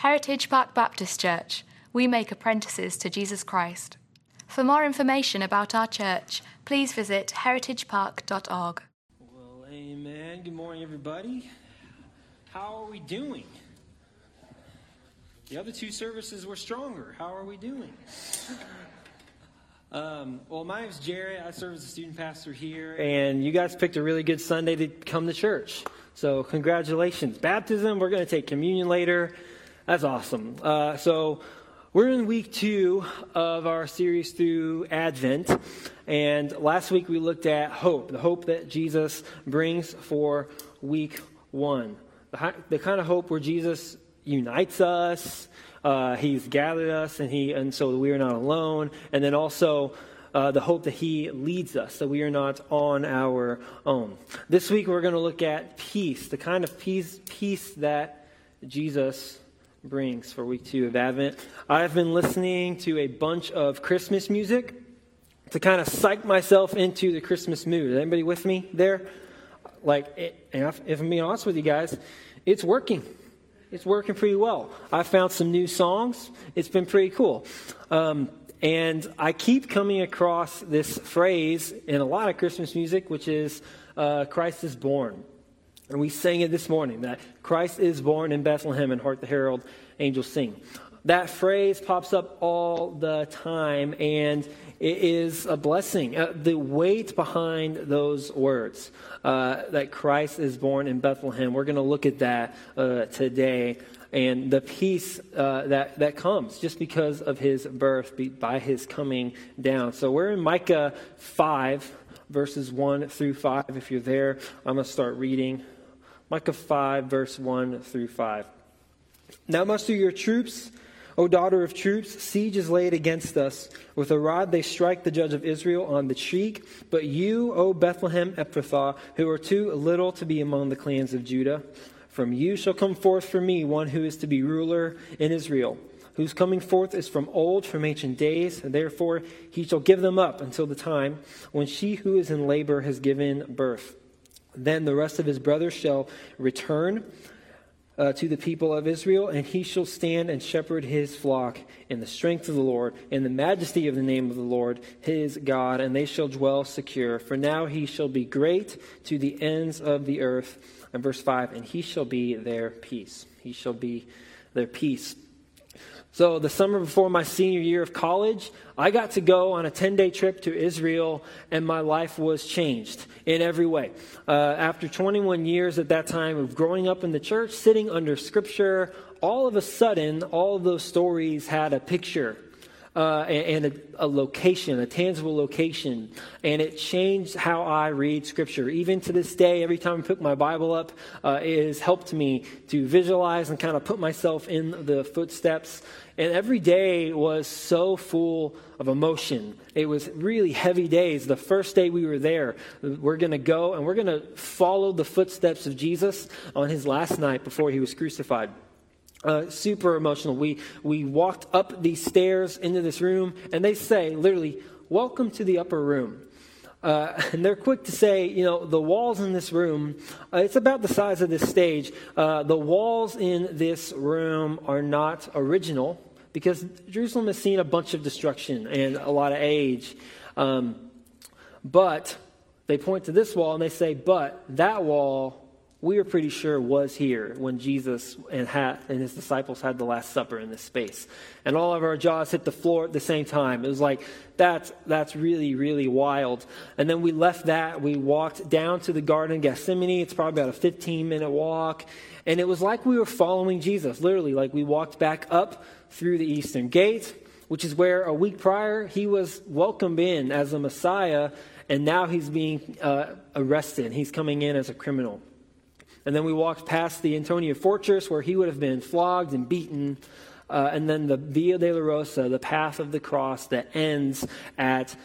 Heritage Park Baptist Church. We make apprentices to Jesus Christ. For more information about our church, please visit heritagepark.org. Well, amen. Good morning, everybody. How are we doing? The other two services were stronger. How are we doing? Um, well, my name's Jared. I serve as a student pastor here, and you guys picked a really good Sunday to come to church. So, congratulations. Baptism, we're going to take communion later. That's awesome. Uh, so, we're in week two of our series through Advent, and last week we looked at hope, the hope that Jesus brings for week one. The, the kind of hope where Jesus unites us, uh, he's gathered us, and, he, and so we are not alone, and then also uh, the hope that He leads us, that we are not on our own. This week we're going to look at peace, the kind of peace, peace that Jesus brings for week two of Advent. I've been listening to a bunch of Christmas music to kind of psych myself into the Christmas mood. Is anybody with me there? Like, it, if, if I'm being honest with you guys, it's working. It's working pretty well. I found some new songs. It's been pretty cool. Um, and I keep coming across this phrase in a lot of Christmas music, which is uh, Christ is born. And we sang it this morning that Christ is born in Bethlehem and Hark the Herald Angels Sing. That phrase pops up all the time, and it is a blessing. Uh, the weight behind those words uh, that Christ is born in Bethlehem, we're going to look at that uh, today. And the peace uh, that, that comes just because of his birth, by his coming down. So we're in Micah 5, verses 1 through 5. If you're there, I'm going to start reading. Micah 5, verse 1 through 5. Now muster your troops, O daughter of troops. Siege is laid against us. With a rod they strike the judge of Israel on the cheek. But you, O Bethlehem Ephrathah, who are too little to be among the clans of Judah, from you shall come forth for me one who is to be ruler in Israel whose coming forth is from old, from ancient days. Therefore, he shall give them up until the time when she who is in labor has given birth. Then the rest of his brothers shall return uh, to the people of Israel, and he shall stand and shepherd his flock in the strength of the Lord, in the majesty of the name of the Lord his God, and they shall dwell secure. For now he shall be great to the ends of the earth. And verse 5 And he shall be their peace. He shall be their peace. So, the summer before my senior year of college, I got to go on a 10 day trip to Israel, and my life was changed in every way. Uh, after 21 years at that time of growing up in the church, sitting under scripture, all of a sudden, all of those stories had a picture uh, and, a, a, location, a tangible location. And it changed how I read Scripture. Even to this day, every time I pick my Bible up, uh, it has helped me to visualize and kind of put myself in the footsteps. And every day was so full of emotion. It was really heavy days. The first day we were there, we're going to go and we're going to follow the footsteps of Jesus on his last night before he was crucified. Uh, super emotional. We, we walked up these stairs into this room, and they say, literally, Welcome to the upper room. Uh, and they're quick to say, you know, the walls in this room, uh, it's about the size of this stage. Uh, the walls in this room are not original because Jerusalem has seen a bunch of destruction and a lot of age. Um, but they point to this wall and they say, but that wall we are pretty sure was here when Jesus and, and his disciples had the Last Supper in this space. And all of our jaws hit the floor at the same time. It was like, that's, that's really, really wild. And then we left that. We walked down to the Garden of Gethsemane. It's probably about a 15 minute walk. And it was like we were following Jesus, literally, like we walked back up through the Eastern Gate, which is where a week prior he was welcomed in as a Messiah. And now he's being uh, arrested. He's coming in as a criminal. And then we walked past the Antonia Fortress where he would have been flogged and beaten. Uh, and then the Via Dolorosa, the path of the cross that ends at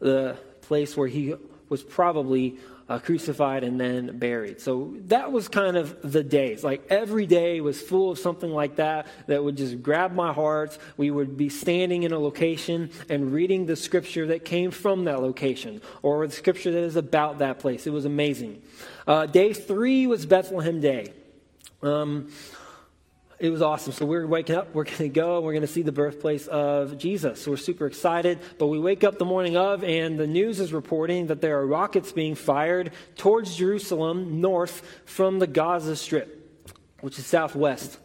the place where he was probably uh, crucified and then buried. So that was kind of the days. Like every day was full of something like that that would just grab my heart. We would be standing in a location and reading the scripture that came from that location or the scripture that is about that place. It was amazing. Uh, day three was Bethlehem Day. Um, it was awesome. So we're waking up, we're going to go, and we're going to see the birthplace of Jesus. So we're super excited. But we wake up the morning of, and the news is reporting that there are rockets being fired towards Jerusalem north from the Gaza Strip, which is southwest.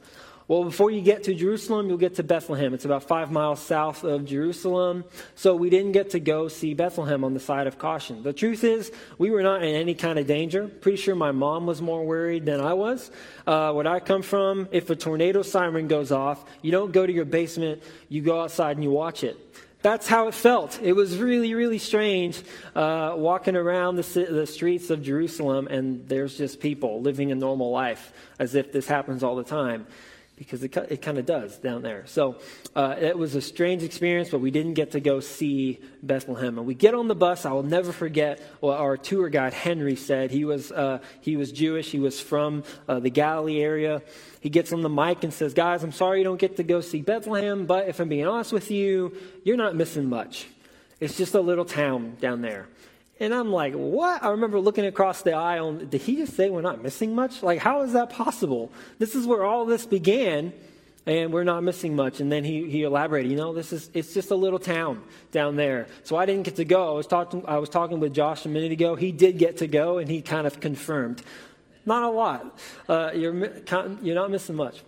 Well, before you get to Jerusalem, you'll get to Bethlehem. It's about five miles south of Jerusalem. So we didn't get to go see Bethlehem on the side of caution. The truth is, we were not in any kind of danger. Pretty sure my mom was more worried than I was. Uh, where I come from, if a tornado siren goes off, you don't go to your basement, you go outside and you watch it that's how it felt. It was really, really strange uh, walking around the, the, streets of Jerusalem and there's just people living a normal life as if this happens all the time because it, it kind of does down there. So uh, it was a strange experience, but we didn't get to go see Bethlehem. And we get on the bus. I will never forget what our tour guide Henry said. He was uh, he was Jewish. He was from uh, the Galilee area. He gets on the mic and says, "Guys, I'm sorry you don't get to go see Bethlehem, but if I'm being honest with you, you're not missing much. It's just a little town down there." And I'm like, what? I remember looking across the aisle. Did he just say we're not missing much? Like, how is that possible? This is where all this began, and we're not missing much. And then he, he elaborated, you know, this is it's just a little town down there. So I didn't get to go. I was talking I was talking with Josh a minute ago. He did get to go, and he kind of confirmed, not a lot. Uh, you're you're not missing much.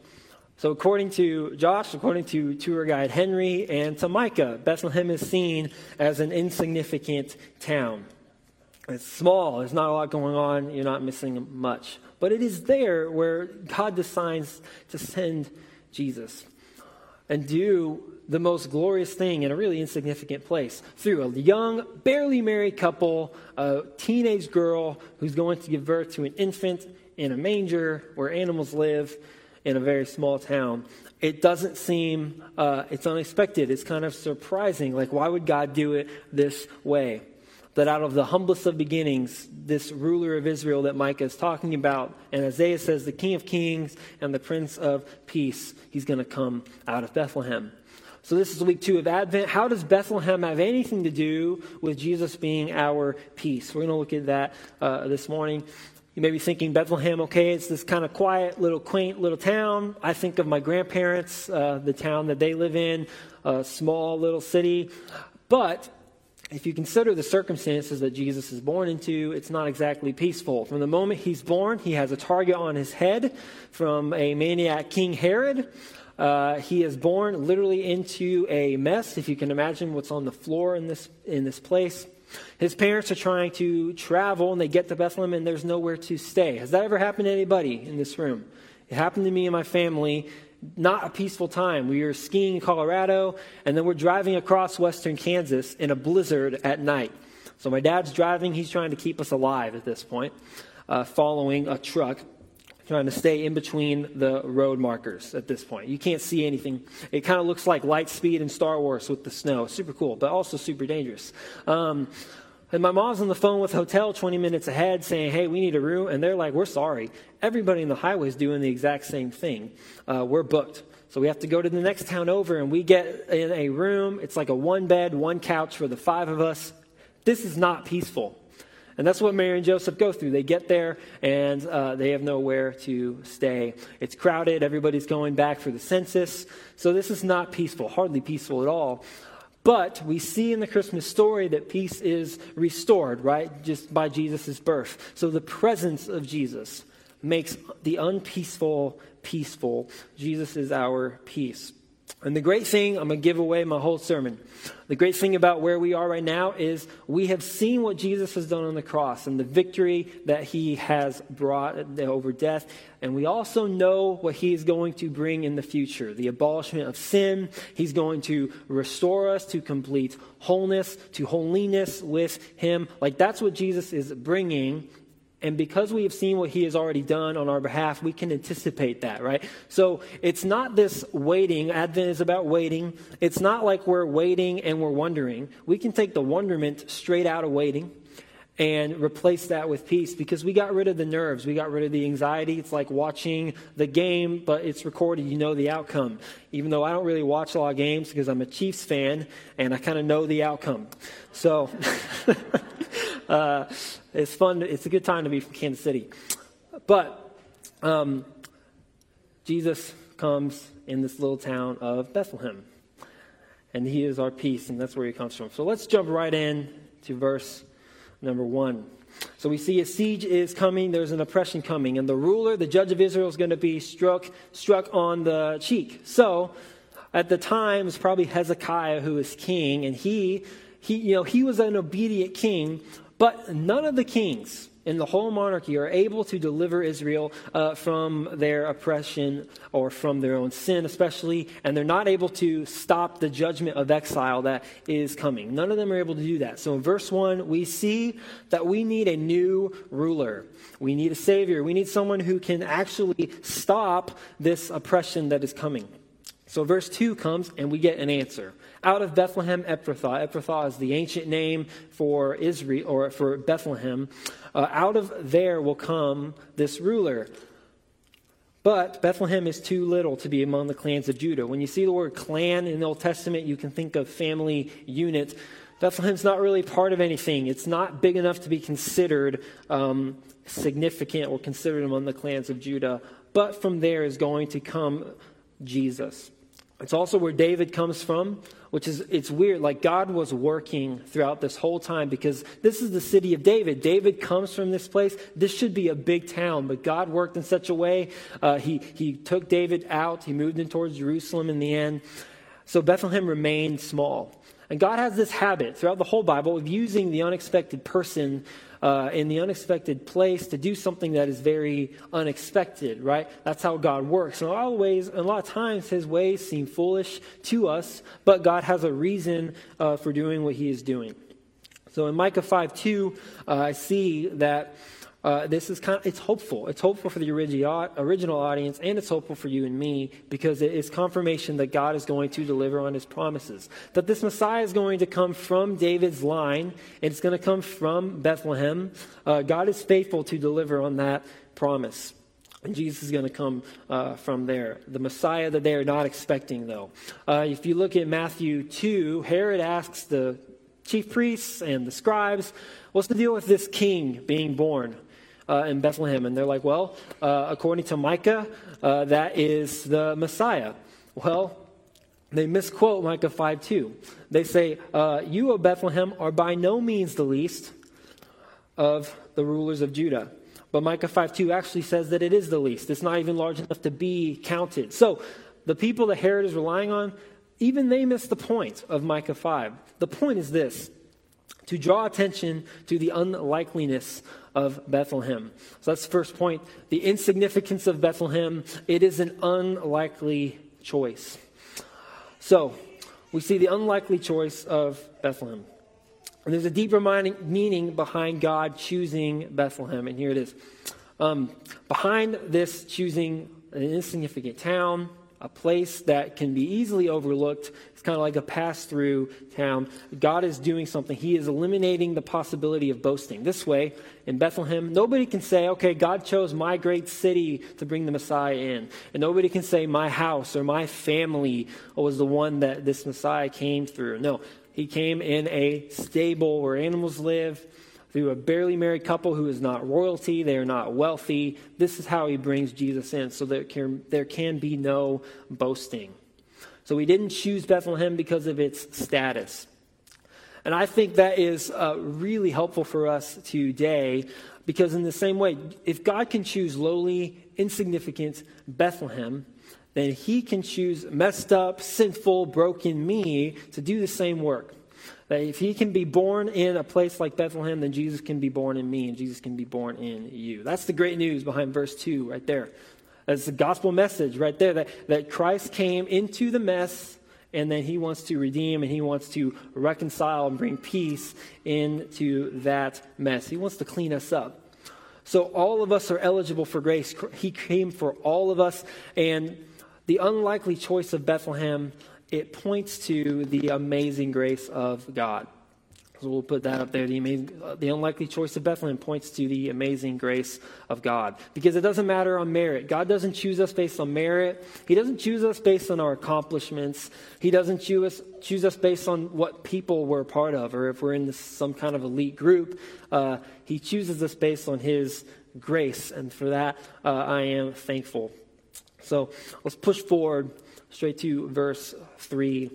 So, according to Josh, according to tour guide Henry, and to Micah, Bethlehem is seen as an insignificant town. It's small, there's not a lot going on, you're not missing much. But it is there where God decides to send Jesus and do the most glorious thing in a really insignificant place through a young, barely married couple, a teenage girl who's going to give birth to an infant in a manger where animals live in a very small town. It doesn't seem, uh, it's unexpected. It's kind of surprising. Like, why would God do it this way? That out of the humblest of beginnings, this ruler of Israel that Micah is talking about, and Isaiah says the King of Kings and the Prince of Peace, he's going to come out of Bethlehem. So, this is week two of Advent. How does Bethlehem have anything to do with Jesus being our peace? We're going to look at that uh, this morning. You may be thinking, Bethlehem, okay, it's this kind of quiet, little quaint little town. I think of my grandparents, uh, the town that they live in, a small little city. But if you consider the circumstances that Jesus is born into, it's not exactly peaceful. From the moment he's born, he has a target on his head from a maniac King Herod. Uh, he is born literally into a mess, if you can imagine what's on the floor in this, in this place. His parents are trying to travel and they get to Bethlehem and there's nowhere to stay. Has that ever happened to anybody in this room? It happened to me and my family not a peaceful time. We were skiing in Colorado, and then we're driving across western Kansas in a blizzard at night. So my dad's driving, he's trying to keep us alive at this point, uh, following a truck, trying to stay in between the road markers at this point. You can't see anything. It kind of looks like light speed in Star Wars with the snow. Super cool, but also super dangerous. Um, and my mom's on the phone with hotel 20 minutes ahead saying, hey, we need a room. And they're like, we're sorry. Everybody in the highway is doing the exact same thing. Uh, we're booked. So we have to go to the next town over and we get in a room. It's like a one bed, one couch for the five of us. This is not peaceful. And that's what Mary and Joseph go through. They get there and uh, they have nowhere to stay. It's crowded. Everybody's going back for the census. So this is not peaceful, hardly peaceful at all. But we see in the Christmas story that peace is restored, right? Just by Jesus' birth. So the presence of Jesus makes the unpeaceful peaceful. Jesus is our peace. And the great thing, I'm going to give away my whole sermon. The great thing about where we are right now is we have seen what Jesus has done on the cross and the victory that he has brought over death. And we also know what he is going to bring in the future the abolishment of sin. He's going to restore us to complete wholeness, to holiness with him. Like that's what Jesus is bringing and because we have seen what he has already done on our behalf, we can anticipate that, right? So it's not this waiting. Advent is about waiting. It's not like we're waiting and we're wondering. We can take the wonderment straight out of waiting and replace that with peace because we got rid of the nerves. We got rid of the anxiety. It's like watching the game, but it's recorded. You know the outcome. Even though I don't really watch a lot of games because I'm a Chiefs fan and I kind of know the outcome. So. uh, it's fun. It's a good time to be from Kansas City. But um, Jesus comes in this little town of Bethlehem. And he is our peace, and that's where he comes from. So let's jump right in to verse number one. So we see a siege is coming, there's an oppression coming, and the ruler, the judge of Israel, is going to be struck, struck on the cheek. So at the time, it's probably Hezekiah who is king, and he, he, you know, he was an obedient king, but none of the kings in the whole monarchy are able to deliver Israel uh, from their oppression or from their own sin, especially, and they're not able to stop the judgment of exile that is coming. None of them are able to do that. So in verse 1, we see that we need a new ruler. We need a savior. We need someone who can actually stop this oppression that is coming. So verse 2 comes and we get an answer. Out of Bethlehem Ephrathah, Ephrathah is the ancient name for Israel or for Bethlehem. Uh, out of there will come this ruler. But Bethlehem is too little to be among the clans of Judah. When you see the word clan in the Old Testament, you can think of family unit. Bethlehem's not really part of anything. It's not big enough to be considered um, significant or considered among the clans of Judah. But from there is going to come Jesus. It's also where David comes from, which is it's weird. Like God was working throughout this whole time because this is the city of David. David comes from this place. This should be a big town, but God worked in such a way. Uh, he he took David out. He moved him towards Jerusalem in the end. So Bethlehem remained small. And God has this habit throughout the whole Bible of using the unexpected person uh, in the unexpected place to do something that is very unexpected, right? That's how God works. In a lot of ways, a lot of times, his ways seem foolish to us, but God has a reason uh, for doing what he is doing. So in Micah 5 2, uh, I see that uh, this is kind of, it's hopeful. It's hopeful for the original audience, and it's hopeful for you and me because it is confirmation that God is going to deliver on his promises. That this Messiah is going to come from David's line, and it's going to come from Bethlehem. Uh, God is faithful to deliver on that promise. And Jesus is going to come uh, from there. The Messiah that they are not expecting, though. Uh, if you look at Matthew 2, Herod asks the chief priests and the scribes, What's the deal with this king being born? Uh, in Bethlehem. And they're like, well, uh, according to Micah, uh, that is the Messiah. Well, they misquote Micah 5 2. They say, uh, You, O Bethlehem, are by no means the least of the rulers of Judah. But Micah 5 2 actually says that it is the least. It's not even large enough to be counted. So the people that Herod is relying on, even they miss the point of Micah 5. The point is this to draw attention to the unlikeliness of Bethlehem. So that's the first point. The insignificance of Bethlehem. It is an unlikely choice. So we see the unlikely choice of Bethlehem. And there's a deeper meaning behind God choosing Bethlehem, and here it is. Um, behind this choosing an insignificant town, a place that can be easily overlooked. It's kind of like a pass through town. God is doing something. He is eliminating the possibility of boasting. This way, in Bethlehem, nobody can say, okay, God chose my great city to bring the Messiah in. And nobody can say, my house or my family was the one that this Messiah came through. No, he came in a stable where animals live through a barely married couple who is not royalty, they are not wealthy. This is how he brings Jesus in, so there can, there can be no boasting. So we didn't choose Bethlehem because of its status. And I think that is uh, really helpful for us today because, in the same way, if God can choose lowly, insignificant Bethlehem, then he can choose messed up, sinful, broken me to do the same work. That if he can be born in a place like Bethlehem, then Jesus can be born in me and Jesus can be born in you. That's the great news behind verse 2 right there. That's the gospel message right there that, that Christ came into the mess and then he wants to redeem and he wants to reconcile and bring peace into that mess. He wants to clean us up. So all of us are eligible for grace. He came for all of us. And the unlikely choice of Bethlehem it points to the amazing grace of God. So we'll put that up there. The, amazing, the unlikely choice of Bethlehem points to the amazing grace of God. Because it doesn't matter on merit. God doesn't choose us based on merit. He doesn't choose us based on our accomplishments. He doesn't choose us, choose us based on what people we're part of or if we're in this, some kind of elite group. Uh, he chooses us based on His grace. And for that, uh, I am thankful. So let's push forward straight to verse 3. It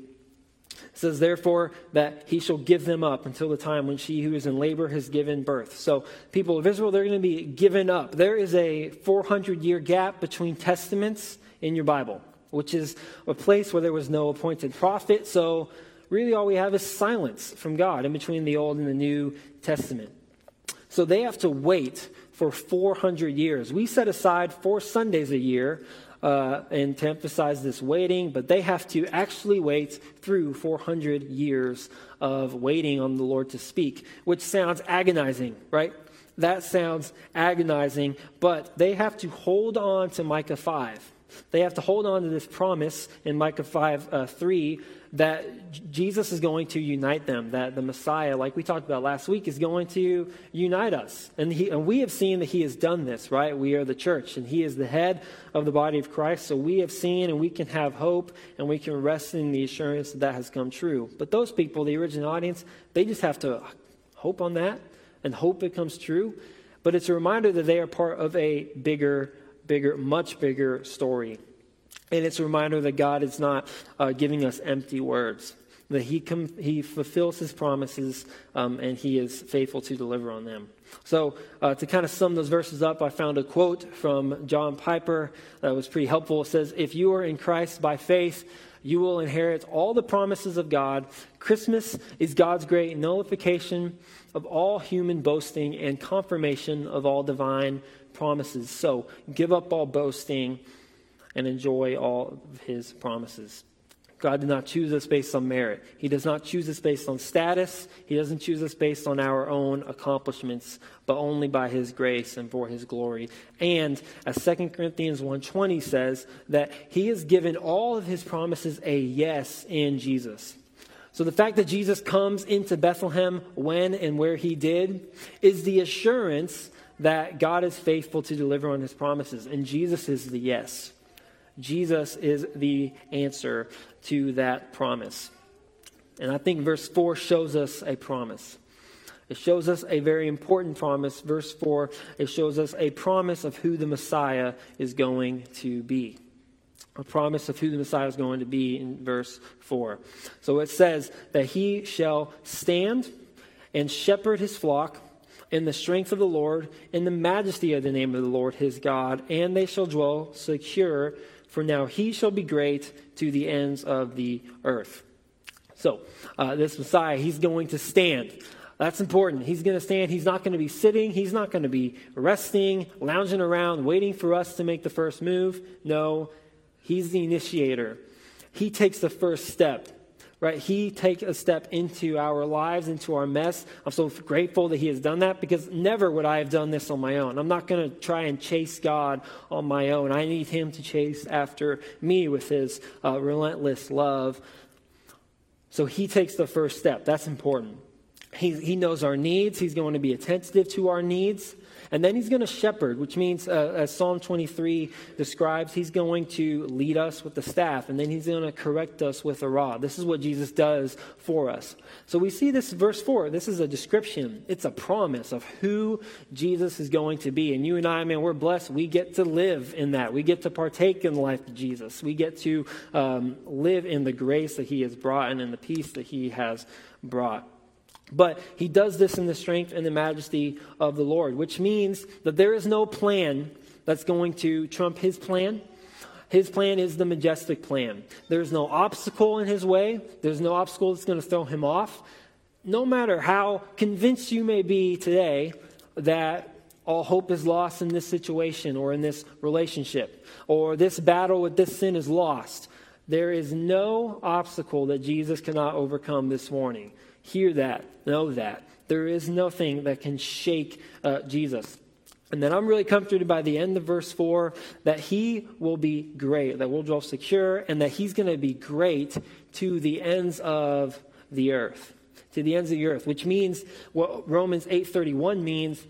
says, Therefore, that he shall give them up until the time when she who is in labor has given birth. So, people of Israel, they're going to be given up. There is a 400 year gap between testaments in your Bible, which is a place where there was no appointed prophet. So, really, all we have is silence from God in between the Old and the New Testament. So, they have to wait for 400 years. We set aside four Sundays a year uh, and to emphasize this waiting, but they have to actually wait through 400 years of waiting on the Lord to speak, which sounds agonizing, right? That sounds agonizing, but they have to hold on to Micah 5. They have to hold on to this promise in Micah 5 uh, 3 that Jesus is going to unite them, that the Messiah, like we talked about last week, is going to unite us. And, he, and we have seen that he has done this, right? We are the church, and he is the head of the body of Christ. So we have seen, and we can have hope, and we can rest in the assurance that that has come true. But those people, the original audience, they just have to hope on that and hope it comes true. But it's a reminder that they are part of a bigger, bigger, much bigger story. And it's a reminder that God is not uh, giving us empty words, that He, com- he fulfills His promises um, and He is faithful to deliver on them. So, uh, to kind of sum those verses up, I found a quote from John Piper that was pretty helpful. It says, If you are in Christ by faith, you will inherit all the promises of God. Christmas is God's great nullification of all human boasting and confirmation of all divine promises. So, give up all boasting and enjoy all of his promises. God did not choose us based on merit. He does not choose us based on status. He doesn't choose us based on our own accomplishments, but only by his grace and for his glory. And as 2 Corinthians 1:20 says that he has given all of his promises a yes in Jesus. So the fact that Jesus comes into Bethlehem when and where he did is the assurance that God is faithful to deliver on his promises and Jesus is the yes. Jesus is the answer to that promise. And I think verse 4 shows us a promise. It shows us a very important promise. Verse 4, it shows us a promise of who the Messiah is going to be. A promise of who the Messiah is going to be in verse 4. So it says that he shall stand and shepherd his flock in the strength of the Lord, in the majesty of the name of the Lord his God, and they shall dwell secure for now he shall be great to the ends of the earth. So, uh, this Messiah, he's going to stand. That's important. He's going to stand. He's not going to be sitting. He's not going to be resting, lounging around, waiting for us to make the first move. No, he's the initiator. He takes the first step right? He takes a step into our lives, into our mess. I'm so grateful that He has done that because never would I have done this on my own. I'm not going to try and chase God on my own. I need Him to chase after me with His uh, relentless love. So He takes the first step. That's important. He, he knows our needs. He's going to be attentive to our needs. And then he's going to shepherd, which means, uh, as Psalm 23 describes, he's going to lead us with the staff, and then he's going to correct us with a rod. This is what Jesus does for us. So we see this verse 4. This is a description, it's a promise of who Jesus is going to be. And you and I, man, we're blessed. We get to live in that. We get to partake in the life of Jesus. We get to um, live in the grace that he has brought and in the peace that he has brought. But he does this in the strength and the majesty of the Lord, which means that there is no plan that's going to trump his plan. His plan is the majestic plan. There's no obstacle in his way, there's no obstacle that's going to throw him off. No matter how convinced you may be today that all hope is lost in this situation or in this relationship, or this battle with this sin is lost, there is no obstacle that Jesus cannot overcome this morning. Hear that. Know that. There is nothing that can shake uh, Jesus. And then I'm really comforted by the end of verse 4 that he will be great, that we'll dwell secure, and that he's going to be great to the ends of the earth. To the ends of the earth, which means what Romans 8:31 means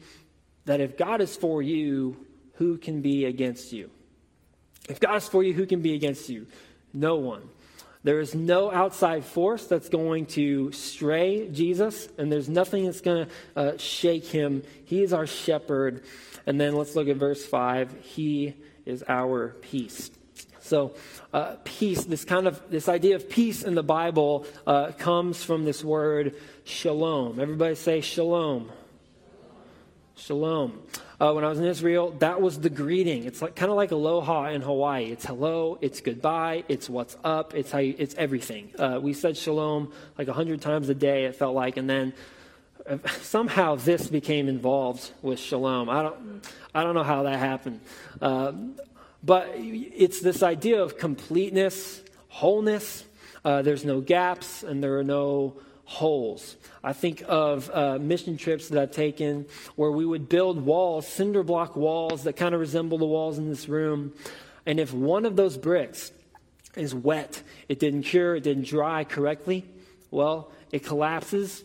that if God is for you, who can be against you? If God is for you, who can be against you? No one. There is no outside force that's going to stray Jesus, and there's nothing that's going to uh, shake him. He is our shepherd. And then let's look at verse 5. He is our peace. So, uh, peace, this kind of this idea of peace in the Bible uh, comes from this word shalom. Everybody say shalom. Shalom. Uh, when I was in Israel, that was the greeting. It's like kind of like aloha in Hawaii. It's hello, it's goodbye, it's what's up, it's how you, it's everything. Uh, we said shalom like a hundred times a day. It felt like, and then somehow this became involved with shalom. I don't, I don't know how that happened, uh, but it's this idea of completeness, wholeness. Uh, there's no gaps, and there are no holes. I think of uh, mission trips that I've taken where we would build walls, cinder block walls that kind of resemble the walls in this room. And if one of those bricks is wet, it didn't cure, it didn't dry correctly, well, it collapses.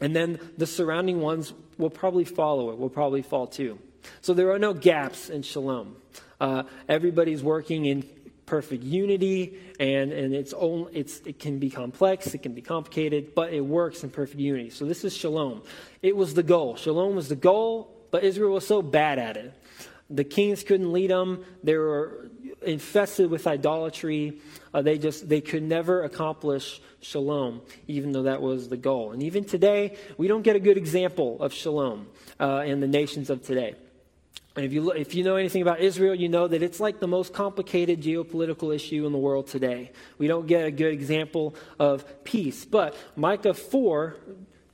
And then the surrounding ones will probably follow it, will probably fall too. So there are no gaps in shalom. Uh, everybody's working in perfect unity, and, and it's, only, it's, it can be complex, it can be complicated, but it works in perfect unity. So this is shalom. It was the goal. Shalom was the goal, but Israel was so bad at it. The kings couldn't lead them. They were infested with idolatry. Uh, they just they could never accomplish shalom, even though that was the goal. And even today, we don't get a good example of shalom uh, in the nations of today. And if you, if you know anything about Israel, you know that it's like the most complicated geopolitical issue in the world today. We don't get a good example of peace. But Micah 4,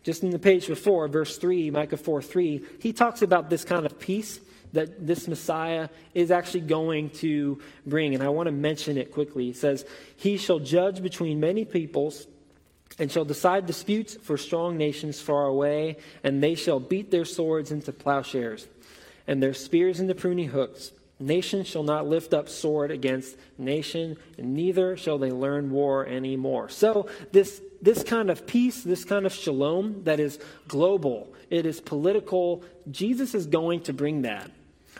just in the page before, verse 3, Micah 4 3, he talks about this kind of peace that this Messiah is actually going to bring. And I want to mention it quickly. He says, He shall judge between many peoples and shall decide disputes for strong nations far away, and they shall beat their swords into plowshares and their spears into pruning hooks. Nation shall not lift up sword against nation, and neither shall they learn war anymore. So, this, this kind of peace, this kind of shalom that is global, it is political, Jesus is going to bring that.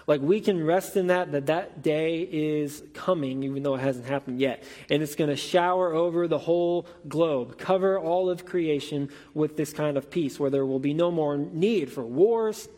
Like we can rest in that, that that day is coming, even though it hasn't happened yet. And it's going to shower over the whole globe, cover all of creation with this kind of peace, where there will be no more need for wars,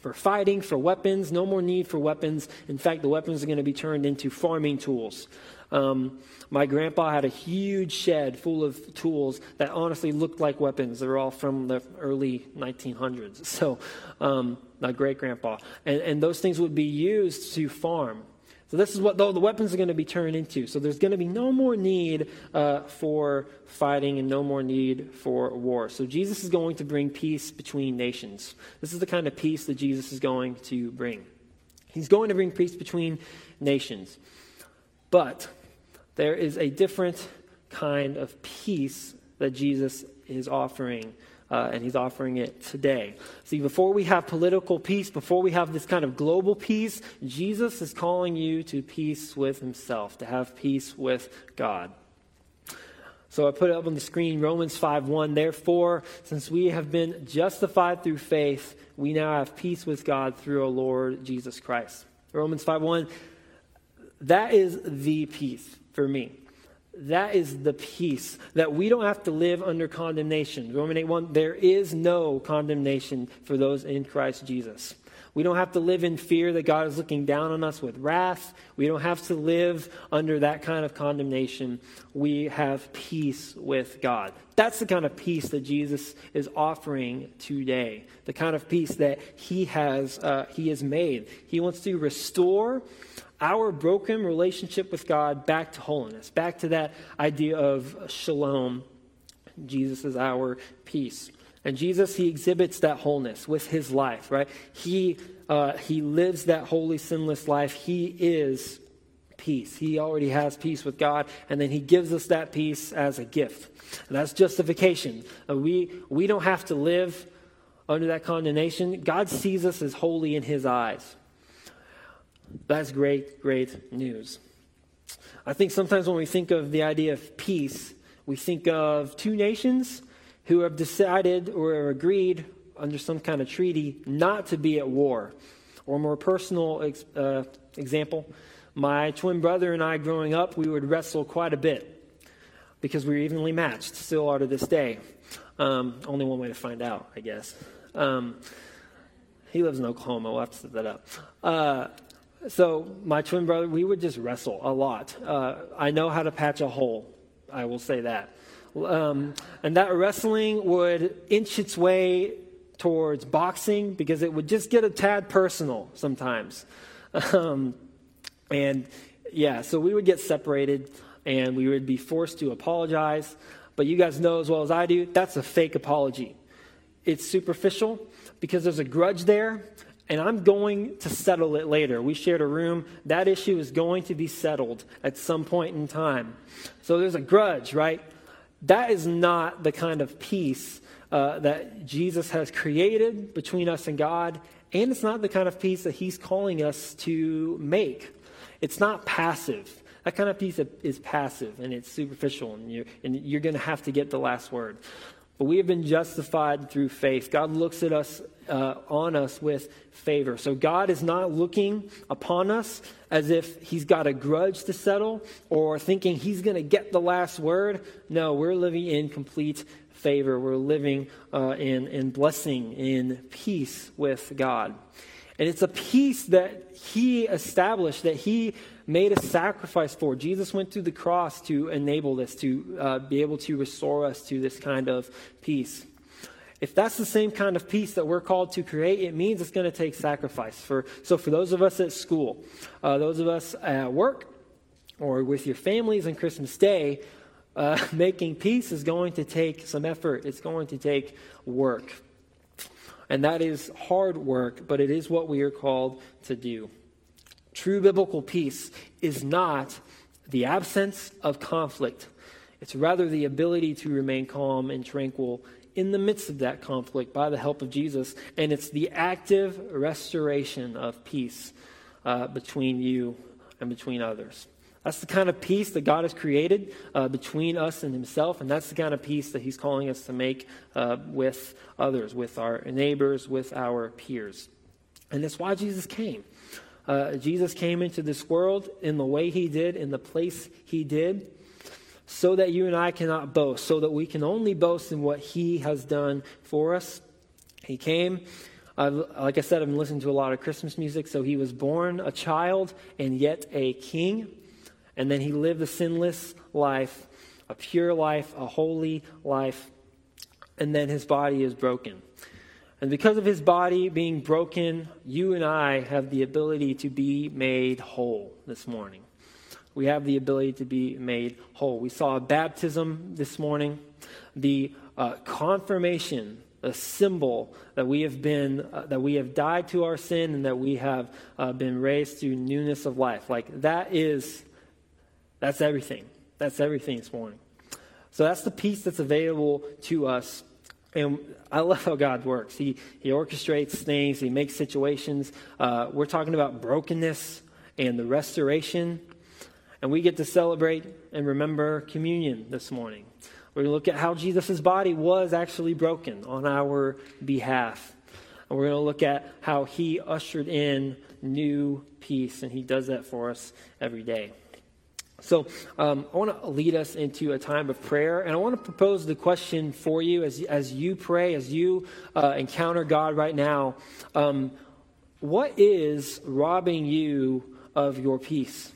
for fighting, for weapons, no more need for weapons. In fact, the weapons are going to be turned into farming tools. Um, my grandpa had a huge shed full of tools that honestly looked like weapons. They're all from the early 1900s. So, um, my great grandpa. And, and those things would be used to farm. So this is what the, the weapons are going to be turned into. So there's going to be no more need uh, for fighting and no more need for war. So Jesus is going to bring peace between nations. This is the kind of peace that Jesus is going to bring. He's going to bring peace between nations. But there is a different kind of peace that Jesus is offering uh, and he's offering it today. See, before we have political peace, before we have this kind of global peace, Jesus is calling you to peace with himself, to have peace with God. So I put it up on the screen Romans 5 1. Therefore, since we have been justified through faith, we now have peace with God through our Lord Jesus Christ. Romans 5 1. That is the peace for me that is the peace that we don't have to live under condemnation. Romans 8 1, there is no condemnation for those in Christ Jesus. We don't have to live in fear that God is looking down on us with wrath. We don't have to live under that kind of condemnation. We have peace with God. That's the kind of peace that Jesus is offering today. The kind of peace that He has uh, He has made. He wants to restore our broken relationship with God back to holiness, back to that idea of shalom. Jesus is our peace. And Jesus, he exhibits that wholeness with his life, right? He, uh, he lives that holy, sinless life. He is peace. He already has peace with God, and then he gives us that peace as a gift. And that's justification. Uh, we, we don't have to live under that condemnation. God sees us as holy in his eyes. That's great, great news. I think sometimes when we think of the idea of peace, we think of two nations who have decided or agreed under some kind of treaty not to be at war. Or a more personal uh, example, my twin brother and I growing up, we would wrestle quite a bit because we were evenly matched, still are to this day. Um, only one way to find out, I guess. Um, he lives in Oklahoma. We'll have to set that up. Uh, so my twin brother, we would just wrestle a lot. Uh, I know how to patch a hole. I will say that. Um, and that wrestling would inch its way towards boxing because it would just get a tad personal sometimes. Um, and yeah, so we would get separated and we would be forced to apologize. But you guys know as well as I do, that's a fake apology. It's superficial because there's a grudge there, and I'm going to settle it later. We shared a room. That issue is going to be settled at some point in time. So there's a grudge, right? That is not the kind of peace uh, that Jesus has created between us and God, and it's not the kind of peace that He's calling us to make. It's not passive. That kind of peace is passive and it's superficial, and you're, and you're going to have to get the last word. But we have been justified through faith. God looks at us, uh, on us with favor. So God is not looking upon us as if He's got a grudge to settle or thinking He's going to get the last word. No, we're living in complete favor. We're living uh, in, in blessing, in peace with God. And it's a peace that He established, that He made a sacrifice for. Jesus went to the cross to enable this, to uh, be able to restore us to this kind of peace. If that's the same kind of peace that we're called to create, it means it's going to take sacrifice. For, so, for those of us at school, uh, those of us at work, or with your families on Christmas Day, uh, making peace is going to take some effort. It's going to take work. And that is hard work, but it is what we are called to do. True biblical peace is not the absence of conflict, it's rather the ability to remain calm and tranquil in the midst of that conflict by the help of Jesus. And it's the active restoration of peace uh, between you and between others. That's the kind of peace that God has created uh, between us and Himself, and that's the kind of peace that He's calling us to make uh, with others, with our neighbors, with our peers. And that's why Jesus came. Uh, Jesus came into this world in the way He did, in the place He did, so that you and I cannot boast, so that we can only boast in what He has done for us. He came. like I said, I've been listening to a lot of Christmas music. So he was born a child and yet a king. And then he lived a sinless life, a pure life, a holy life. And then his body is broken. And because of his body being broken, you and I have the ability to be made whole this morning. We have the ability to be made whole. We saw a baptism this morning, the uh, confirmation, a symbol that we have been, uh, that we have died to our sin and that we have uh, been raised to newness of life. Like that is that's everything. That's everything this morning. So that's the peace that's available to us. And I love how God works. He, he orchestrates things, He makes situations. Uh, we're talking about brokenness and the restoration. And we get to celebrate and remember communion this morning. We're going to look at how Jesus' body was actually broken on our behalf. And we're going to look at how He ushered in new peace, and He does that for us every day. So um, I want to lead us into a time of prayer, and I want to propose the question for you as, as you pray, as you uh, encounter God right now. Um, what is robbing you of your peace?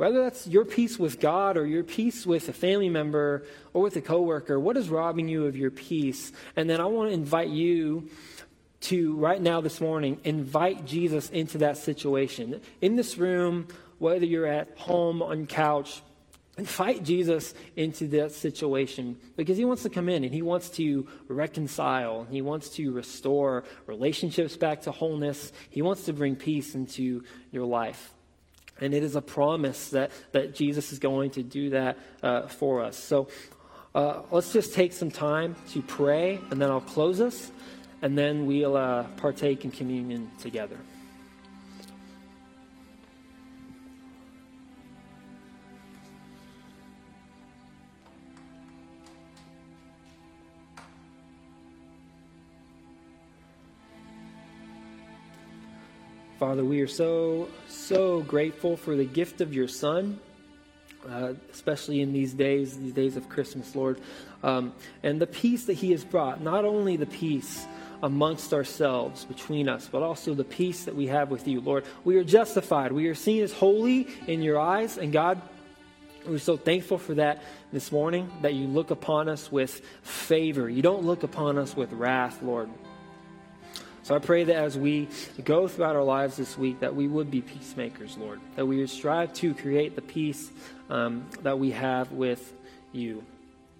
Whether that's your peace with God or your peace with a family member or with a coworker, what is robbing you of your peace? And then I want to invite you to, right now this morning, invite Jesus into that situation. In this room, whether you're at home on couch, invite Jesus into that situation because he wants to come in and he wants to reconcile. He wants to restore relationships back to wholeness. He wants to bring peace into your life. And it is a promise that, that Jesus is going to do that uh, for us. So uh, let's just take some time to pray, and then I'll close us, and then we'll uh, partake in communion together. Father, we are so, so grateful for the gift of your Son, uh, especially in these days, these days of Christmas, Lord, um, and the peace that he has brought. Not only the peace amongst ourselves, between us, but also the peace that we have with you, Lord. We are justified. We are seen as holy in your eyes, and God, we're so thankful for that this morning, that you look upon us with favor. You don't look upon us with wrath, Lord. So I pray that as we go throughout our lives this week, that we would be peacemakers, Lord, that we would strive to create the peace um, that we have with you.